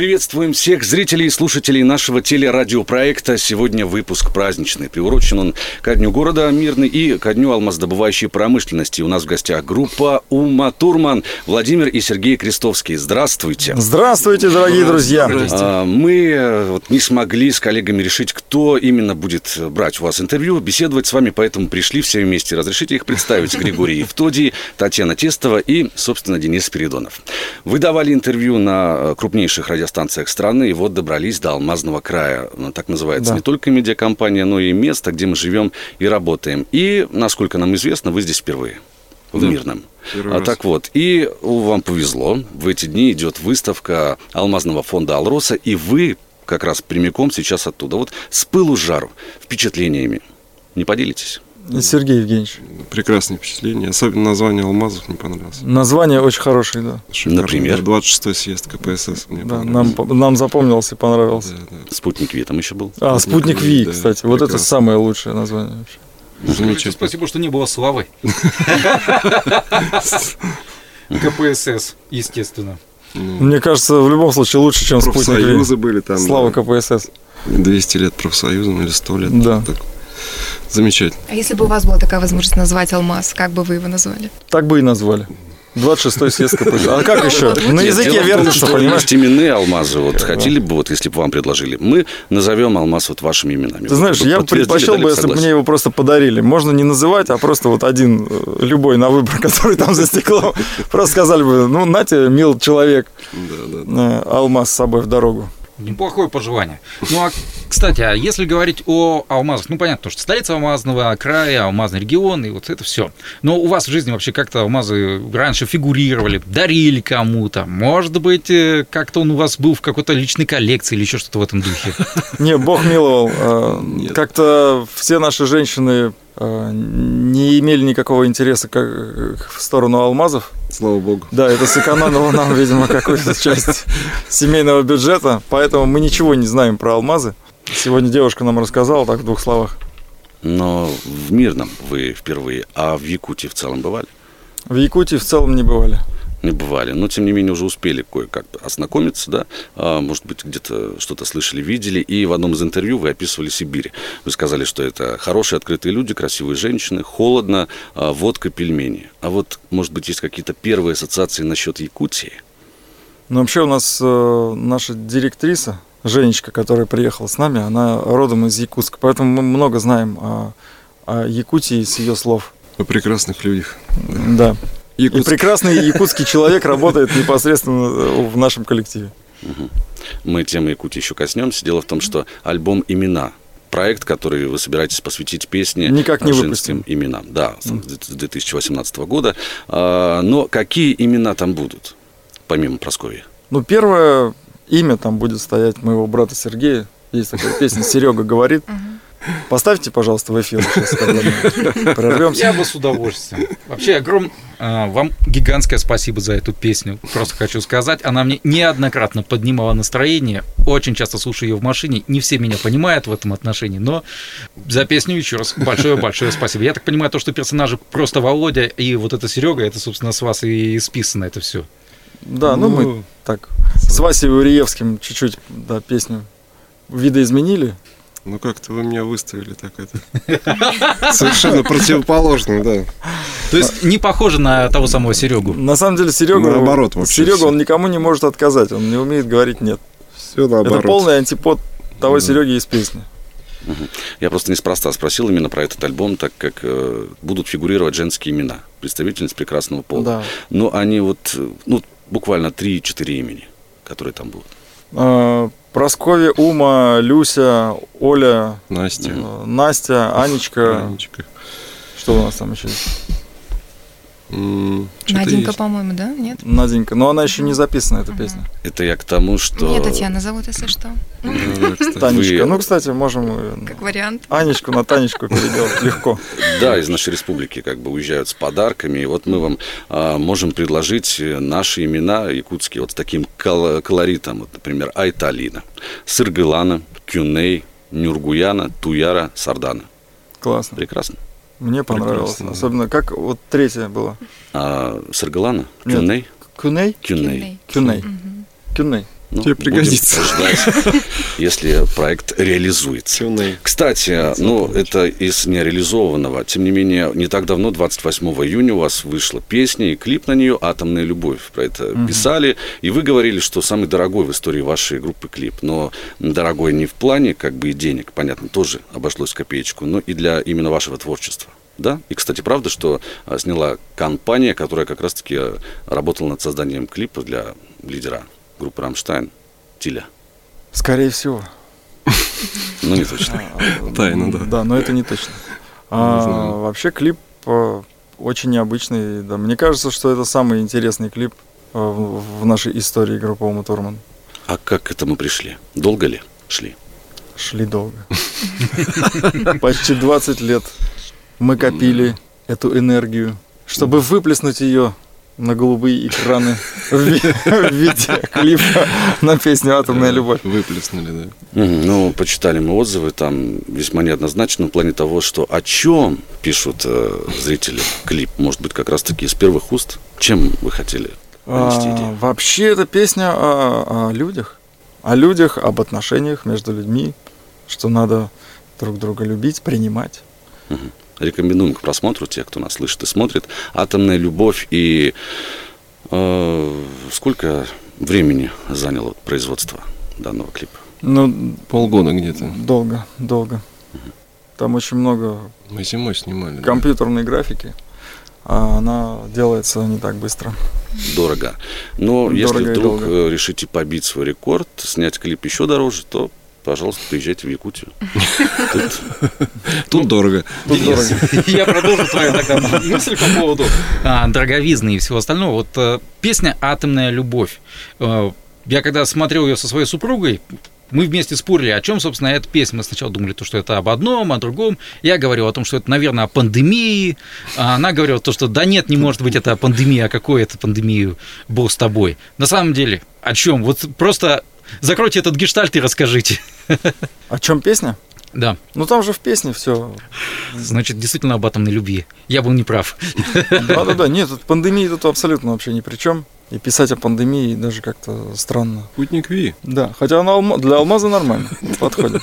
Приветствуем всех зрителей и слушателей нашего телерадиопроекта. Сегодня выпуск праздничный. Приурочен он ко Дню города Мирный и ко Дню алмаздобывающей промышленности. У нас в гостях группа Ума Турман, Владимир и Сергей Крестовский. Здравствуйте. Здравствуйте, дорогие друзья. А, Мы э, вот не смогли с коллегами решить, кто именно будет брать у вас интервью, беседовать с вами, поэтому пришли все вместе. Разрешите их представить. Григорий Евтодий, Татьяна Тестова и, собственно, Денис Спиридонов. Вы давали интервью на э, крупнейших радиостанциях страны, и вот добрались до Алмазного края. Так называется Да. не только медиакомпания, но и место, где мы живем и работаем. И, насколько нам известно, вы здесь впервые. В Мирном. первый А раз. так вот, и вам повезло. В эти дни идет выставка алмазного фонда Алроса, и вы как раз прямиком сейчас оттуда. Вот с пылу с жару, впечатлениями. Не поделитесь? И Сергей Евгеньевич. Прекрасное впечатление. Особенно название алмазов мне понравилось. Название очень хорошее, да. Шикарно. Например? Да, 26-й съезд КПСС мне да нам, нам запомнился и понравился. Да, да. Спутник Ви там еще был. А, спутник Ви, Да, кстати. Вот это прекрасно. самое лучшее название вообще. Замечательно. Спасибо, что не было славы. КПСС, естественно. Ну, Мне кажется, в любом случае лучше, чем спутник профсоюзы Ви. были там. Слава КПСС. 200 лет профсоюзам или 100 лет. Да. Так. Замечательно. А если бы у вас была такая возможность назвать алмаз, как бы вы его назвали? Так бы и назвали. 26-й съезд КПСС. А как еще? На Нет, языке дело в том, вертится, что понимаешь? именные алмазы. Вот хотели бы, вот если бы вам предложили, мы назовем алмаз вот вашими именами. Ты знаешь, Вот я предпочел бы, если бы мне его просто подарили. Можно не называть, а просто вот один, э, любой на выбор, который там за стеклом. Просто сказали бы, ну, нате, мил человек, Да, да. э, алмаз с собой в дорогу. Неплохое пожелание. Ну, а, кстати, а если говорить о алмазах, ну, понятно, что столица алмазного края, алмазный регион, и вот это все. Но у вас в жизни вообще как-то алмазы раньше фигурировали, дарили кому-то? Может быть, э, как-то он у вас был в какой-то личной коллекции или еще что-то в этом духе? Не, Бог миловал. э. Как-то все наши женщины не имели никакого интереса как- в сторону алмазов. Слава богу. Да, это сэкономило нам, видимо, какую-то часть семейного бюджета, поэтому мы ничего не знаем про алмазы. Сегодня девушка нам рассказала, так в двух словах. Но в Мирном вы впервые, а в Якутии в целом бывали? В Якутии в целом не бывали. Не бывали, но тем не менее уже успели кое-как ознакомиться, да, А, может быть, где-то что-то слышали, видели, и в одном из интервью вы описывали Сибирь. Вы сказали, что это хорошие, открытые люди, красивые женщины, холодно, а, водка, пельмени. А вот, может быть, есть какие-то первые ассоциации насчет Якутии? Но вообще у нас э, наша директриса, Женечка, которая приехала с нами, она родом из Якутска, поэтому мы много знаем о, о Якутии с ее слов. О прекрасных людях. Да. И Якутск. прекрасный якутский человек работает непосредственно э, в нашем коллективе. Мы темы Якутии еще коснемся. Дело в том, что альбом «Имена» проект, который вы собираетесь посвятить песне Никак не женским выпустим. именам. Да, с 2018 года. А, Но какие имена там будут, помимо Прасковья? Ну, первое имя там будет стоять моего брата Сергея. Есть такая песня «Серега говорит». Поставьте, пожалуйста, в эфир сейчас, прервемся. Я бы с удовольствием. Вообще, огром... а, вам гигантское спасибо за эту песню. Просто хочу сказать, она мне неоднократно поднимала настроение. Очень часто слушаю ее в машине. Не все меня понимают в этом отношении, но за песню еще раз большое-большое спасибо. Я так понимаю, то, что персонажи просто Володя и вот это Серега, это, собственно, с вас и списано это все. Да, ну мы так с Васей Уриевским чуть-чуть да, песню видоизменили. Ну как-то вы меня выставили так это. Совершенно противоположно, да. То есть не похоже на того самого Серегу. На самом деле Серега, Наоборот вообще Серега, он никому не может отказать, он не умеет говорить нет. Все наоборот. Это полный антипод того Сереги из песни. Я просто неспроста спросил именно про этот альбом, так как э, будут фигурировать женские имена, представительниц прекрасного пола. Да. Но они вот, э, ну, буквально 3-4 имени, которые там будут. Э, Прасковья, Ума, Люся, Оля, Настя. э, Настя, Анечка. Анечка. Что у нас там еще есть? Наденька, по-моему, да? Нет? Наденька. Но она еще не записана, эта песня. Это я к тому, что... Меня Татьяна зовут, если что. Да, кстати. Танечка. Ну, кстати, можем э, Как вариант. Анечку на Танечку переделать легко. Да, из нашей республики как бы уезжают с подарками. И вот мы вам а, можем предложить э, наши имена якутские вот с таким кол- колоритом. Вот, например, Айталина, Сыргылана, Кюней, Нюргуяна, Туяра, Сардана. Классно. Прекрасно. Мне понравилось. Прекрасно. Особенно, как вот третья была. А Саргалана? Кюней? Кюней? Кюней. Кюней. Кюней. Ну, Тебе пригодится. ждать, если проект реализуется. Тюней. Кстати, ну, это из нереализованного. Тем не менее, не так давно, 28 июня, у вас вышла песня и клип на нее «Атомная любовь». Про это писали. И вы говорили, что самый дорогой в истории вашей группы клип. Но дорогой не в плане как бы и денег, понятно, тоже обошлось копеечку, но и для именно вашего творчества. Да? И, кстати, правда, что а, сняла компания, которая как раз-таки а, работала над созданием клипа для лидера группы «Рамштайн» Тиля. Скорее всего. Ну, не точно. Тайна, да. Да, но это не точно. А, знаю. вообще клип э, очень необычный. Да. Мне кажется, что это самый интересный клип э, в в нашей истории группы Ума Турман. А как к этому пришли? Долго ли шли? Шли долго. Почти 20 лет мы копили эту энергию, чтобы выплеснуть ее на голубые экраны в ви- в виде клипа на песню «Атомная любовь». Выплеснули, да. Ну, почитали мы отзывы, там весьма неоднозначно в плане того, что о чем пишут э, зрители клип, может быть, как раз-таки из первых уст. Чем вы хотели А, вообще это песня о людях, о людях, об отношениях между людьми, что надо друг друга любить, принимать. Рекомендуем к просмотру тех, кто нас слышит и смотрит. «Атомная любовь» и э, сколько времени заняло производство данного клипа? Ну, Полгода где-то. долго, долго. Там очень много Мы зимой снимали. да. компьютерной графики, а она делается не так быстро. Дорого. Но если Дорого и вдруг долго. э, решите побить свой рекорд, снять клип еще дороже, то, пожалуйста, приезжайте в Якутию. Тут Тут дорого. Тут дорого. Я продолжу твою тогда мысль по поводу а, дороговизны и всего остального. Вот э, песня «Атомная любовь». Э, Я когда смотрел ее со своей супругой, мы вместе спорили, о чем, собственно, эта песня. Мы сначала думали, то, что это об одном, о другом. Я говорил о том, что это, наверное, о пандемии. А она говорила, то, что да нет, не может быть это о пандемии, а какой это пандемию, Бог с тобой. На самом деле, о чем? Вот просто закройте этот гештальт и расскажите. О чем песня? Да, Ну там же в песне все. значит, действительно об атомной любви. Я был неправ. Да-да-да, нет, тут пандемии тут абсолютно вообще ни при чем. И писать о пандемии даже как-то странно. Путник Ви. Да, хотя она для алмаза нормально подходит.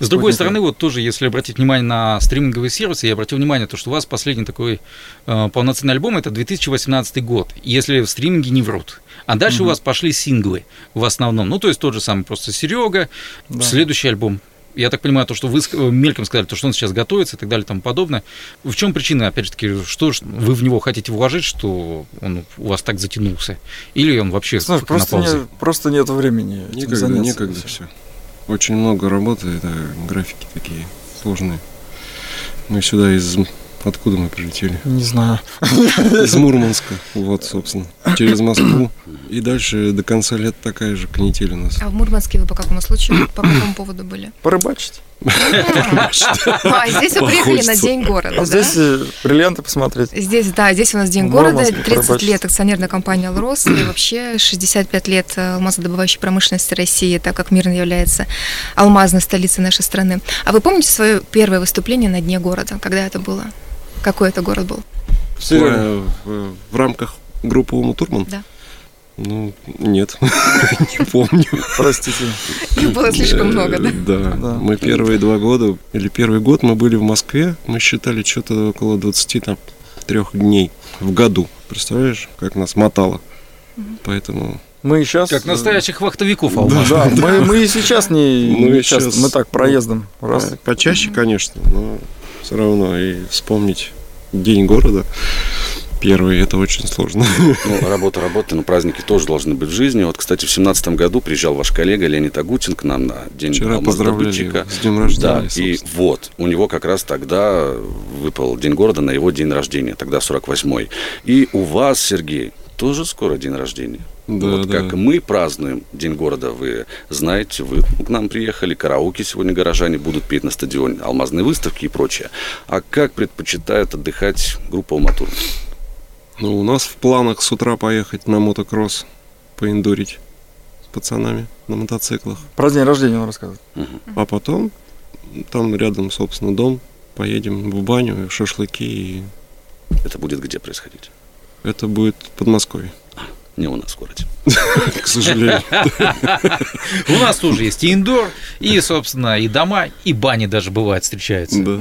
С другой стороны, вот тоже, если обратить внимание на стриминговые сервисы, я обратил внимание, то, что у вас последний такой э, полноценный альбом это 2018 год, если в стриминге не врут. А дальше у вас пошли синглы в основном. Ну, то есть тот же самый просто Серега, Да. следующий альбом. Я так понимаю, то, что вы э, мельком сказали, то, что он сейчас готовится и так далее и тому подобное. В чем причина, опять же таки, что ж вы в него хотите вложить, что он у вас так затянулся? Или он вообще на просто, паузе? не, просто нет времени. этим Некогда, заняться, некогда все. Очень много работы, это графики такие сложные. Мы сюда из... Откуда мы прилетели? Не знаю. Из Мурманска, вот, собственно, через Москву. И дальше до конца лет такая же канитель у нас. А в Мурманске вы по какому случаю, по какому поводу были? Порыбачить. А здесь вы приехали на День города, да? здесь э, бриллианты посмотреть. Здесь, да, здесь у нас День города, Мурманске 30 порыбачить. лет акционерная компания «Алрос» и вообще 65 лет э, алмазодобывающей промышленности России, так как Мирно является алмазной столицей нашей страны. А вы помните свое первое выступление на Дне города? Когда это было? Какой это город был? В, в- в рамках группы Ума Турман? Да. Ну, нет, не помню. Простите. Их было слишком Э, много, да? Да. Да. Мы первые два года, или первый год мы были в Москве, мы считали что-то около 23 дней в году. Представляешь, как нас мотало? Поэтому Мы сейчас... Как э, настоящих вахтовиков алмаз. Да, мы, мы и сейчас не, Ну часто, щас- мы так проездом. Раз. по- почаще, конечно, но все равно и вспомнить День города первый, это очень сложно. Ну, работа, работа, но праздники тоже должны быть в жизни. Вот, кстати, в семнадцатом году приезжал ваш коллега Леонид Агутин к нам на день Вчера поздравляли его с днем Да, рождения, и собственно. вот, у него как раз тогда выпал День города на его день рождения, тогда 48-й. И у вас, Сергей, тоже скоро день рождения. Да, вот да. как мы празднуем День города, вы знаете, вы к нам приехали, караоке сегодня горожане будут петь на стадионе, алмазные выставки и прочее. А как предпочитает отдыхать группа Уматур? Ну, у нас в планах с утра поехать на мотокросс, поиндурить. пацанами на мотоциклах. Про день рождения он рассказывает. А потом там рядом, собственно, дом. Поедем в баню, в шашлыки. И Это будет где происходить? это будет Подмосковье, Не у нас в городе. к сожалению. У нас тоже есть и индор, и, собственно, и дома, и бани даже бывают встречаются. Да.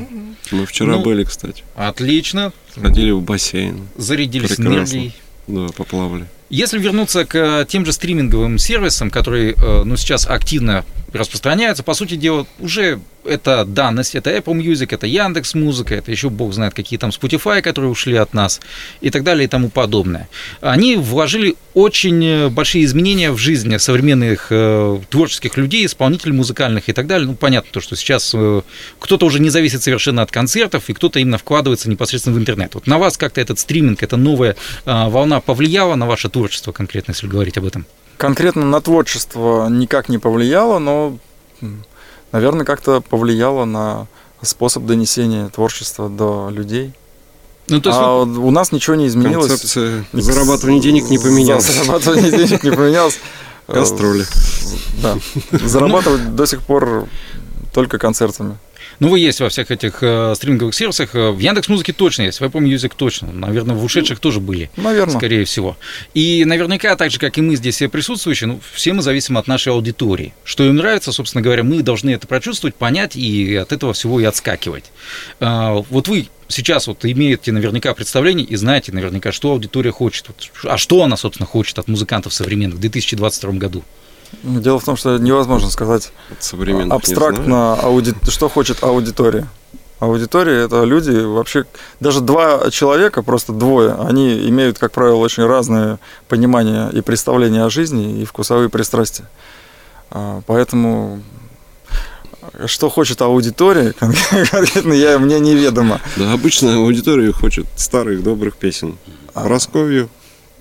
Мы вчера Ну, были, кстати. Отлично. Ходили в бассейн. Зарядились энергией. Да, поплавали. Если вернуться к э, тем же стриминговым сервисам, которые э, ну, сейчас активно распространяются, по сути дела, уже это данность, это Apple Music, это Яндекс Музыка, это еще бог знает какие там Spotify, которые ушли от нас и так далее и тому подобное. Они вложили очень э, большие изменения в жизнь современных э, творческих людей, исполнителей музыкальных и так далее. Ну, понятно, то, что сейчас э, кто-то уже не зависит совершенно от концертов, и кто-то именно вкладывается непосредственно в интернет. Вот на вас как-то этот стриминг, эта новая э, волна повлияла на ваше творчество конкретно, если говорить об этом? Конкретно на творчество никак не повлияло, но, наверное, как-то повлияло на способ донесения творчества до людей. Ну, то есть а вот- вот у нас ничего не изменилось. Концепция зарабатывания денег не За- поменялась. Зарабатывание денег не поменялось. Э, Гастроли. Да. Зарабатывать до сих пор только концертами. Ну, вы есть во всех этих э, стриминговых сервисах. Э, В Яндекс Музыке точно есть, в Apple Music точно. Наверное, в ушедших тоже были. Наверное. Скорее всего. И наверняка, так же, как и мы здесь все присутствующие, ну, все мы зависим от нашей аудитории. Что им нравится, собственно говоря, мы должны это прочувствовать, понять и от этого всего и отскакивать. А, Вот вы сейчас вот имеете наверняка представление и знаете наверняка, что аудитория хочет. А что она, собственно, хочет от музыкантов современных в 2022 году? Дело в том, что невозможно сказать абстрактно, ауди... что хочет аудитория. Аудитория – это люди, вообще, даже два человека, просто двое, они имеют, как правило, очень разное понимание и представление о жизни, и вкусовые пристрастия. А, Поэтому что хочет аудитория, конкретно я, мне неведомо. Да, обычно аудитория хочет старых добрых песен. Просковью,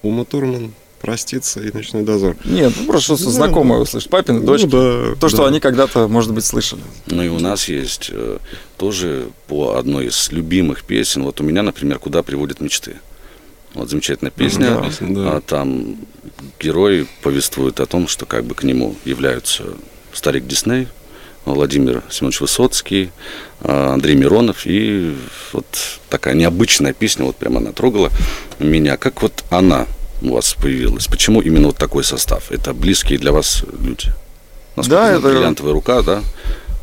Ума Турман, Проститься и Ночной дозор. Нет, ну просто что-то знакомое услышать. Папины дочки. Ну да, То, что да. они когда-то, может быть, слышали. Ну и у нас есть э, тоже по одной из любимых песен. Вот у меня, например, «Куда приводят мечты». Вот замечательная песня. Да, да. А там герой повествует о том, что как бы к нему являются старик Дисней, Владимир Семенович Высоцкий, а, Андрей Миронов. И вот такая необычная песня, вот прямо она трогала меня. Как вот она у вас появилась? Почему именно вот такой состав? Это близкие для вас люди? Насколько Да, это- «Бриллиантовая рука», да?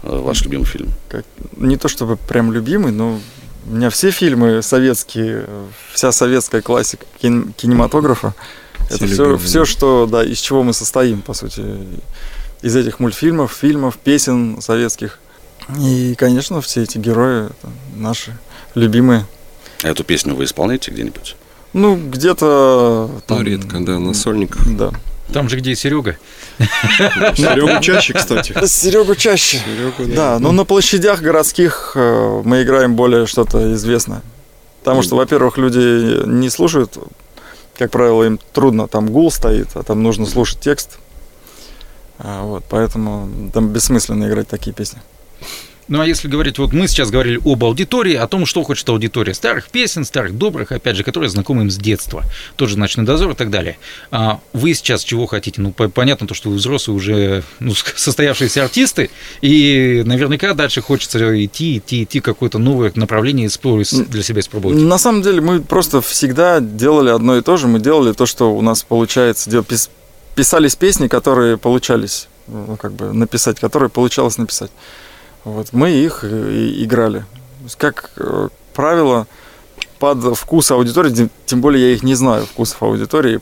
Э, Ваш любимый фильм. как, не то чтобы прям любимый, но у меня все фильмы советские, вся советская классика кин- кинематографа, Все это все, любимые, все, да. что, да, из чего мы состоим, по сути, из этих мультфильмов, фильмов, песен советских. И, конечно, все эти герои это наши любимые. А эту песню вы исполняете где-нибудь? Ну, где-то... Ну, там, редко, да, на сольниках. Да. Там же, где Серега. Серегу чаще, кстати. Серегу чаще. Серегу, Да, но на площадях городских э, мы играем более что-то известное. Потому что, во-первых, люди не слушают, как правило, им трудно, там гул стоит, а там нужно слушать текст. А, Вот, поэтому там бессмысленно играть такие песни. Ну, а если говорить, вот мы сейчас говорили об аудитории, о том, что хочет аудитория старых песен, старых добрых, опять же, которые знакомы им с детства, тот же «Ночной дозор» и так далее. А вы сейчас чего хотите? Ну, по- понятно то, что вы взрослые уже ну, состоявшиеся артисты, и наверняка дальше хочется идти, идти, идти, какое-то новое направление для себя испробовать. На самом деле мы просто всегда делали одно и то же. Мы делали то, что у нас получается. Писались песни, которые получались, ну, как бы написать, которые получалось написать. Вот, мы их и играли. Как э, правило, под вкус аудитории, тем- более я их не знаю, вкусов аудитории, и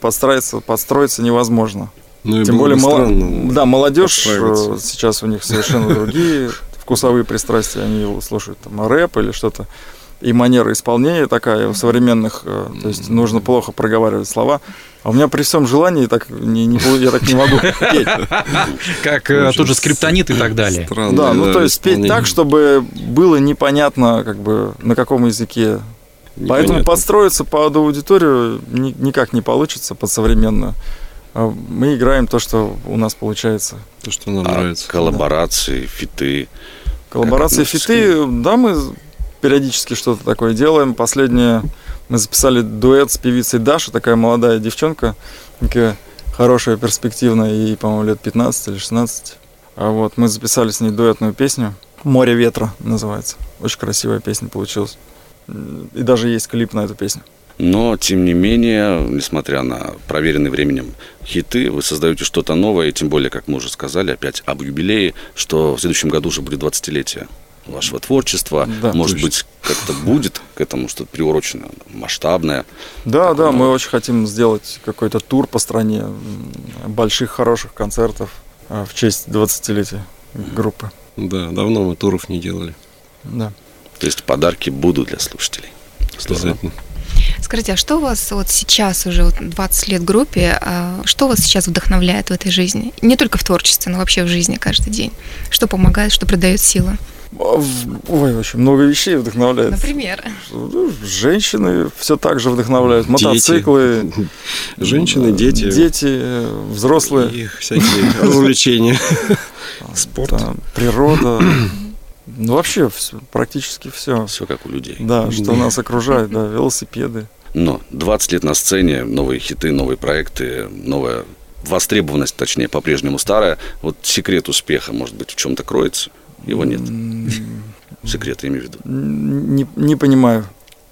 подстроиться, невозможно. Ну, Тем более, мало- да, молодежь подстраиваться. э, сейчас у них совершенно другие вкусовые пристрастия. Они слушают там рэп или что-то. И манера исполнения такая у современных, э, то есть нужно плохо проговаривать слова. А у меня при всем желании так не, не я так не могу петь. Как э, тот же скриптонит и так далее. Странно, Да, ну то есть петь так, чтобы было непонятно, как бы на каком языке. Поэтому подстроиться под аудиторию ни- никак не получится, под современную. А Мы играем то, что у нас получается. То, что нам А нравится. коллаборации, фиты. Коллаборации, фиты, да, мы периодически что-то такое делаем. Последнее мы записали дуэт с певицей Даша, такая молодая девчонка, такая хорошая, перспективная, ей, по-моему, лет 15 или 16. А вот мы записали с ней дуэтную песню «Море ветра» называется. Очень красивая песня получилась. И даже есть клип на эту песню. Но, тем не менее, несмотря на проверенные временем хиты, вы создаете что-то новое, и тем более, как мы уже сказали, опять об юбилее, что в следующем году уже будет 20-летие вашего творчества. Да, Может точно. быть, как-то будет к этому что-то приурочено, масштабное. Да, Такое да, мы очень хотим сделать какой-то тур по стране, больших, хороших концертов а, в честь 20-летия группы. Да, давно мы туров не делали. Да. То есть подарки будут для слушателей. Обязательно. Скажите, а что вас вот сейчас уже вот 20 лет группе, а что вас сейчас вдохновляет в этой жизни? Не только в творчестве, но вообще в жизни каждый день. Что помогает, что придает силы? Ой, очень много вещей вдохновляет. Например. Женщины все так же вдохновляют. Дети. Мотоциклы, Женщины, дети. дети, взрослые, их всякие развлечения. Спорт. природа. Ну, вообще практически все. Все как у людей. Да, что Да. нас окружает, да, велосипеды. Но 20 лет на сцене, новые хиты, новые проекты, новая востребованность, точнее, по-прежнему старая. Вот секрет успеха, может быть, в чем-то кроется? Его нет. М, Секрет, я имею в виду. Не, не понимаю,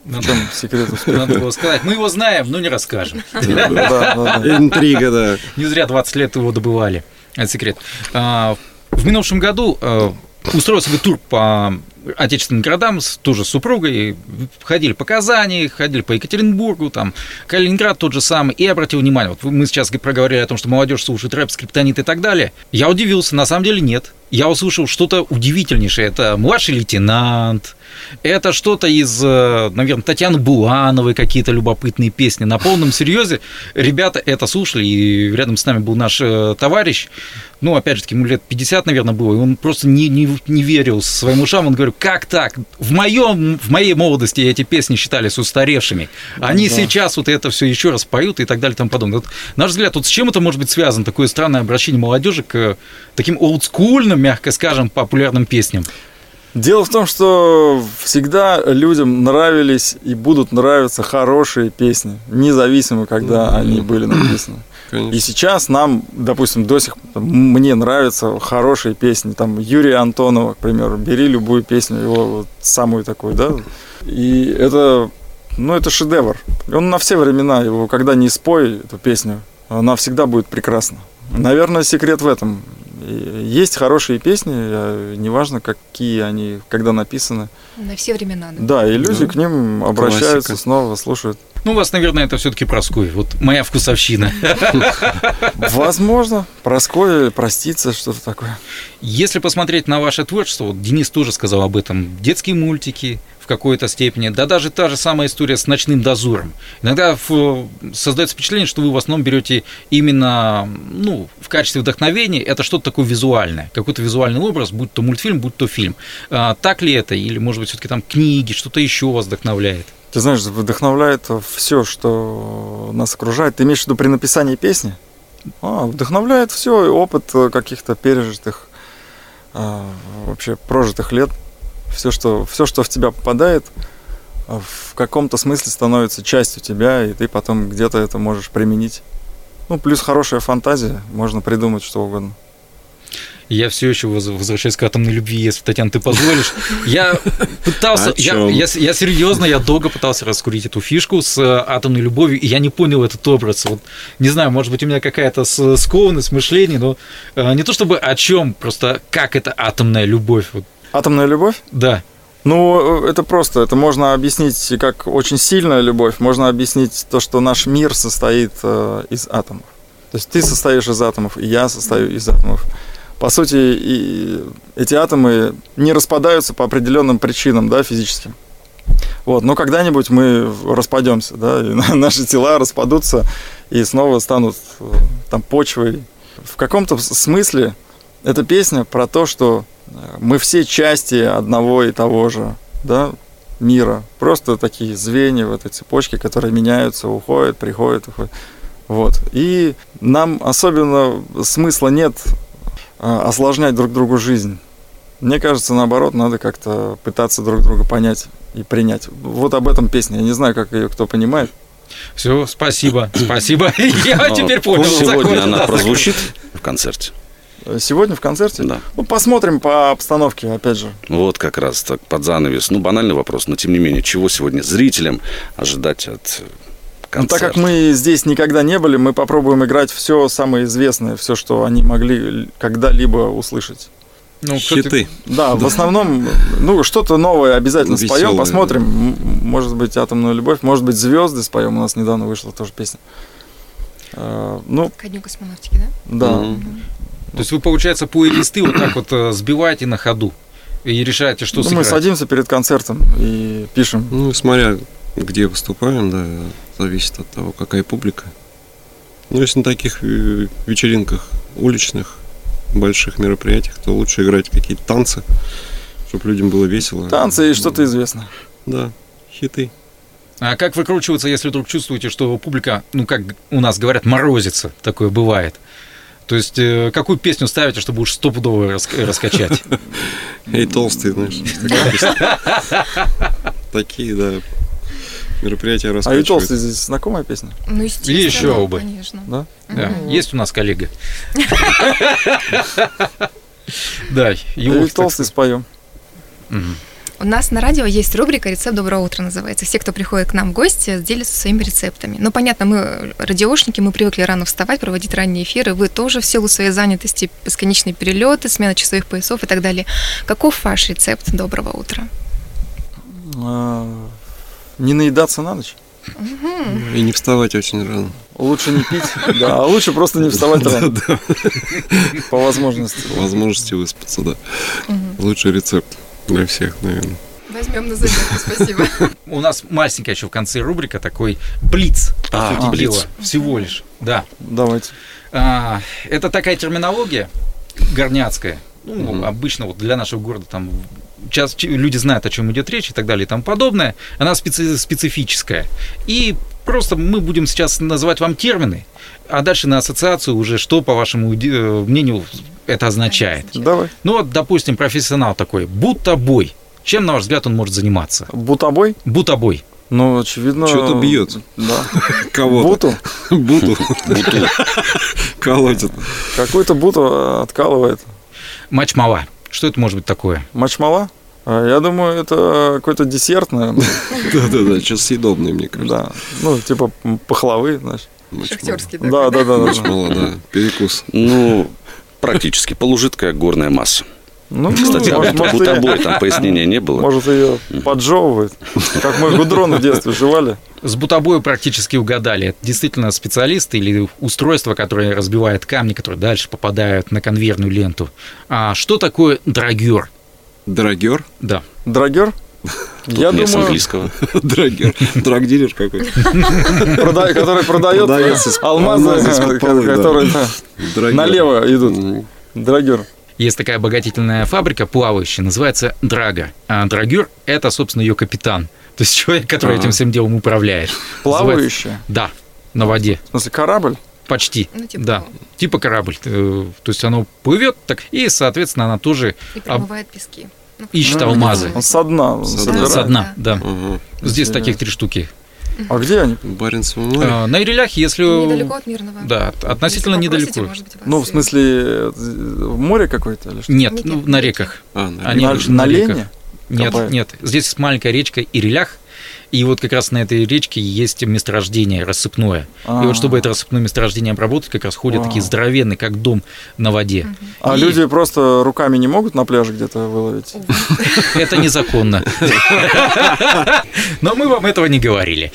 в Надо, чем секрет успеха. надо было сказать. Мы его знаем, но не расскажем. Интрига, да. Не зря 20 лет его добывали. Это секрет. А, В минувшем году а, устроил себе тур по отечественным городам с тоже с супругой. Ходили по Казани, ходили по Екатеринбургу, там, Калининград тот же самый. И обратил внимание, вот мы сейчас проговорили о том, что молодежь слушает рэп, скриптонит и так далее. Я удивился, на самом деле нет. Я услышал что-то удивительнейшее. Это «Младший лейтенант», это что-то из, э, наверное, Татьяны Булановой, какие-то любопытные песни. На полном серьезе ребята это слушали, и рядом с нами был наш э, товарищ, ну, опять же таки, ему лет 50, наверное, было, и он просто не, не, не верил своим ушам, он говорит, как так? В, моем, в моей молодости эти песни считались устаревшими, они Да. сейчас вот это все еще раз поют и так далее и тому подобное. Вот, на наш взгляд, вот с чем это может быть связано, такое странное обращение молодежи к таким олдскульным, мягко скажем, популярным песням? Дело в том, что всегда людям нравились и будут нравиться хорошие песни, независимо, когда они были написаны. И сейчас нам, допустим, до сих пор, мне нравятся хорошие песни. Там Юрия Антонова, к примеру, бери любую песню, его вот самую такую, да. И это, ну, это шедевр. Он на все времена, его когда не спой эту песню, она всегда будет прекрасна. Наверное, секрет в этом. И Есть хорошие песни, неважно, какие они, когда написаны. На все времена. да. Да, и люди Да. к ним обращаются, Классика. снова слушают. Ну, у вас, наверное, это все-таки проской. Вот моя вкусовщина. Возможно, Прасковья проститься, что-то такое. Если посмотреть на ваше творчество, вот Денис тоже сказал об этом, детские мультики в какой-то степени, да даже та же самая история с ночным дозором. Иногда создается впечатление, что вы в основном берете именно ну, в качестве вдохновения это что-то такое визуальное, какой-то визуальный образ, будь то мультфильм, будь то фильм. А, так ли это? Или, может быть, все-таки там книги, что-то еще вас вдохновляет? Ты знаешь, вдохновляет все, что нас окружает. Ты имеешь в виду при написании песни? А, вдохновляет все, опыт э, каких-то пережитых, а, вообще прожитых лет. Все что, все, что в тебя попадает, а, в каком-то смысле становится частью тебя, и ты потом где-то это можешь применить. Ну, плюс хорошая фантазия, можно придумать что угодно. Я все еще воз- возвращаюсь к атомной любви, если, Татьяна, ты позволишь. Я пытался, я, я, я серьезно, я долго пытался раскурить эту фишку с э, атомной любовью, и я не понял этот образ. Вот, не знаю, может быть, у меня какая-то скованность мышления, но э, не то чтобы о чем, просто как это атомная любовь. Вот, Атомная любовь? да. Ну, э, это просто, это можно объяснить как очень сильная любовь, можно объяснить то, что наш мир состоит э, из атомов. То есть ты состоишь из атомов, и я состою из атомов. По сути, и эти атомы не распадаются по определенным причинам, да, физическим. Вот, но когда-нибудь мы распадемся, да, и наши тела распадутся и снова станут э, там почвой. В каком-то смысле эта песня про то, что э, мы все части одного и того же, да, мира. Просто такие звенья в этой цепочке, которые меняются, уходят, приходят, уходят. Вот. И нам особенно смысла нет осложнять друг другу жизнь. Мне кажется, наоборот, надо как-то пытаться друг друга понять и принять. Вот об этом песня. Я не знаю, как ее кто понимает. Все, спасибо, спасибо. Я Но теперь понял. Сегодня она прозвучит в концерте. Сегодня в концерте? Да. Ну, посмотрим по обстановке, опять же. Вот как раз так под занавес. Ну, банальный вопрос, но тем не менее, чего сегодня зрителям ожидать от э, Ну, так как мы здесь никогда не были, мы попробуем играть все самое известное, все, что они могли когда-либо услышать. Ну, Хиты. Да, в основном, ну, что-то новое обязательно споем, Весёлое, посмотрим. Может быть, «Атомную любовь», может быть, «Звезды» споем, у нас недавно вышла тоже песня. Э, Ну, Ко дню космонавтики, да? да. Мгм. То есть вы, получается, плейлисты вот так вот э, сбиваете на ходу и решаете, что Ну, мы сыграть. садимся перед концертом и пишем. Ну, смотря где выступаем, да, зависит от того, какая публика. Ну, если на таких э, вечеринках уличных, больших мероприятиях, то лучше играть какие-то танцы, чтобы людям было весело. Танцы и что-то известно. Да, хиты. А как выкручиваться, если вдруг чувствуете, что публика, ну, как у нас говорят, морозится, такое бывает? То есть, э, какую песню ставите, чтобы уж стопудово рас- раскачать? Эй, толстый, знаешь. Такие, да, мероприятия А и раскачивают. толстый здесь знакомая песня? Ну, естественно. Еще бы. Конечно. Да? Да, Мгм. есть у нас коллега. Да, его, и толстый споем. У нас на радио есть рубрика «Рецепт доброго утра» называется. Все, кто приходит к нам в гости, делятся своими рецептами. Ну, понятно, мы радиошники, мы привыкли рано вставать, проводить ранние эфиры. Вы тоже в силу своей занятости, бесконечные перелеты, смена часовых поясов и так далее. Каков ваш рецепт доброго утра? Не наедаться на ночь. И не вставать очень рано. Лучше не пить, да, а лучше просто не вставать рано. По возможности. Возможности выспаться, да. Лучший рецепт для всех, наверное. Возьмем на заметку, спасибо. У нас маленькая еще в конце рубрика такой блиц, по А, сути блиц. дела, всего лишь. Да. Давайте. А, это такая терминология горняцкая. Ну, Мгм. обычно вот для нашего города там сейчас люди знают, о чем идет речь и так далее и тому подобное. Она специ- специфическая. И просто мы будем сейчас называть вам термины, а дальше на ассоциацию уже, что, по вашему э, мнению, это означает. Давай. Ну вот, допустим, профессионал такой, будто бой. Чем, на ваш взгляд, он может заниматься? Бутобой? Бутобой. Ну, очевидно... Что-то бьет. Да. Кого-то. Буту. Буту. Колотит. Какой-то буту откалывает. Матч-мала. Что это может быть такое? Мачмала? А, Я думаю, это какой-то десерт, наверное. Да-да-да, сейчас съедобный, мне кажется. Да. Ну, типа пахлавы, знаешь. Шахтерский Да, да, да, да. Мачмала, да. Перекус. Ну, практически. Полужидкая горная масса. Ну, Кстати, а может, может, бутобой ее- там пояснения не было. Может, ее поджевывает. Как мы гудроны в детстве жевали. С бутобою практически угадали. Это действительно специалисты или устройство, которое разбивает камни, которые дальше попадают на конвейерную ленту. А что такое драгер? Драгер. Да. Драгер? Тут Я не с думаю, английского. Драгер. Драгдилер какой-то. который продает алмазы, которые налево идут. Драгер. Есть такая обогатительная фабрика плавающая, называется Драга. А драгер – это, собственно, ее капитан. То есть человек, который Ага. этим всем делом управляет. Называется- Плавающая. Да, на воде. В смысле, корабль? Почти. Ну, типа да. того. Типа корабль. Э, То есть оно плывет так, и, соответственно, она тоже И промывает пески. Ну, ищет Ну, алмазы. Со дна. Со собирает. Со дна, да. Ага. Здесь Интересно. таких три штуки. А где они? Баренцевом море. А, На Ирилях, если... Недалеко от Мирного. Да, от- относительно Если недалеко. может быть, вас Ну, в смысле, э, в море какое-то или что? Нет, Нет, ну, нет, на реках. А, на Они на, на на реках. Лене? Нет, нет. Здесь маленькая речка Ирилях, и вот как раз на этой речке есть месторождение рассыпное. И А. вот чтобы это рассыпное месторождение обработать, как раз ходят Вау. такие здоровенные, как дом на воде. А И люди просто руками не могут на пляже где-то выловить? Это незаконно. Но мы вам этого не говорили.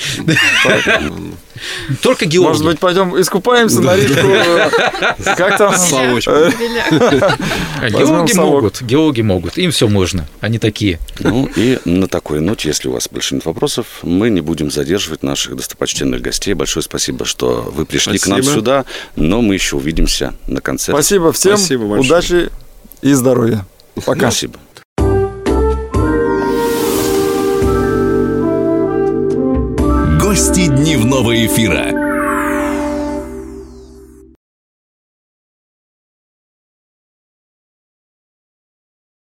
Только Может геологи. быть, пойдем искупаемся на речку? Как там? А Геологи могут, геологи могут, им все можно, они такие. Ну и на такой ноте, если у вас больше нет вопросов, мы не будем задерживать наших достопочтенных гостей. Большое спасибо, что вы пришли к нам сюда, но мы еще увидимся на концерте. Спасибо всем, удачи и здоровья. Пока. Спасибо. Гости дневного эфира.